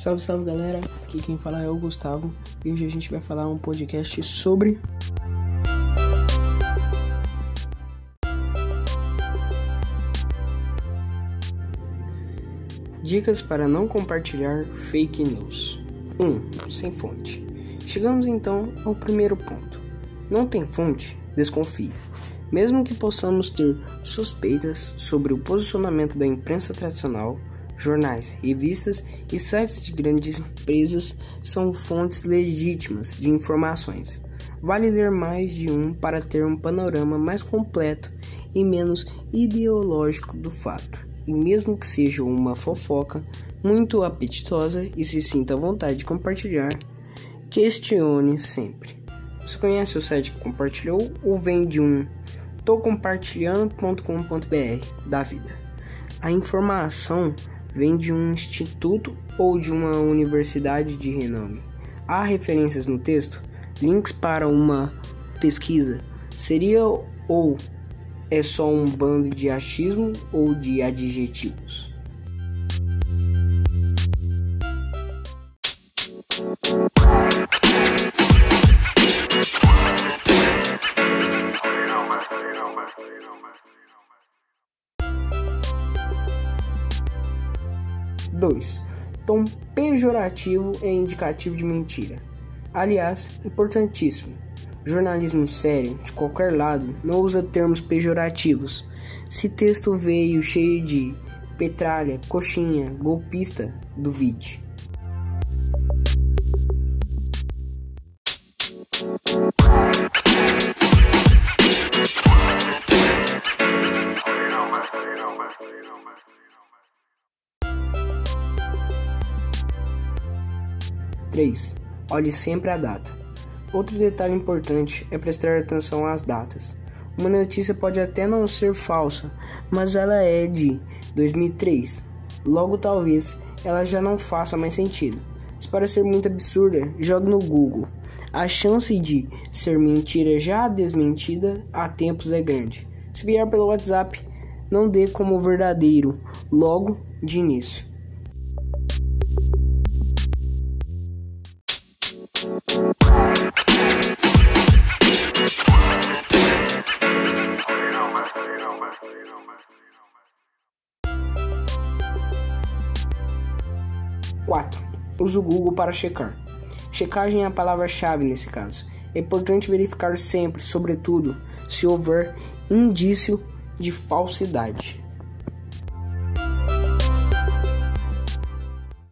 Salve, salve galera, aqui quem fala é o Gustavo e hoje a gente vai falar um podcast sobre. Dicas para não compartilhar fake news. 1. Um, sem fonte. Chegamos então ao primeiro ponto. Não tem fonte? Desconfie. Mesmo que possamos ter suspeitas sobre o posicionamento da imprensa tradicional, jornais, revistas e sites de grandes empresas são fontes legítimas de informações. Vale ler mais de um para ter um panorama mais completo e menos ideológico do fato. E mesmo que seja uma fofoca muito apetitosa e se sinta à vontade de compartilhar, questione sempre. Você conhece o site que compartilhou ou vem de um tocompartilhando.com.br da vida? A informação vem de um instituto ou de uma universidade de renome. Há referências no texto? Links para uma pesquisa? Seria ou é só um bando de achismo ou de adjetivos? Dois, tom pejorativo é indicativo de mentira. Aliás, importantíssimo. Jornalismo sério, de qualquer lado, não usa termos pejorativos. Se texto veio cheio de petralha, coxinha, golpista, duvide. Três, olhe sempre a data. Outro detalhe importante é prestar atenção às datas. Uma notícia pode até não ser falsa, mas ela é de 2003. Logo, talvez ela já não faça mais sentido. Se parecer muito absurda, jogue no Google. A chance de ser mentira já desmentida há tempos é grande. Se vier pelo WhatsApp, não dê como verdadeiro logo de início. Quatro. Use o Google para checar. Checagem é a palavra-chave nesse caso. É importante verificar sempre, sobretudo, se houver indício de falsidade.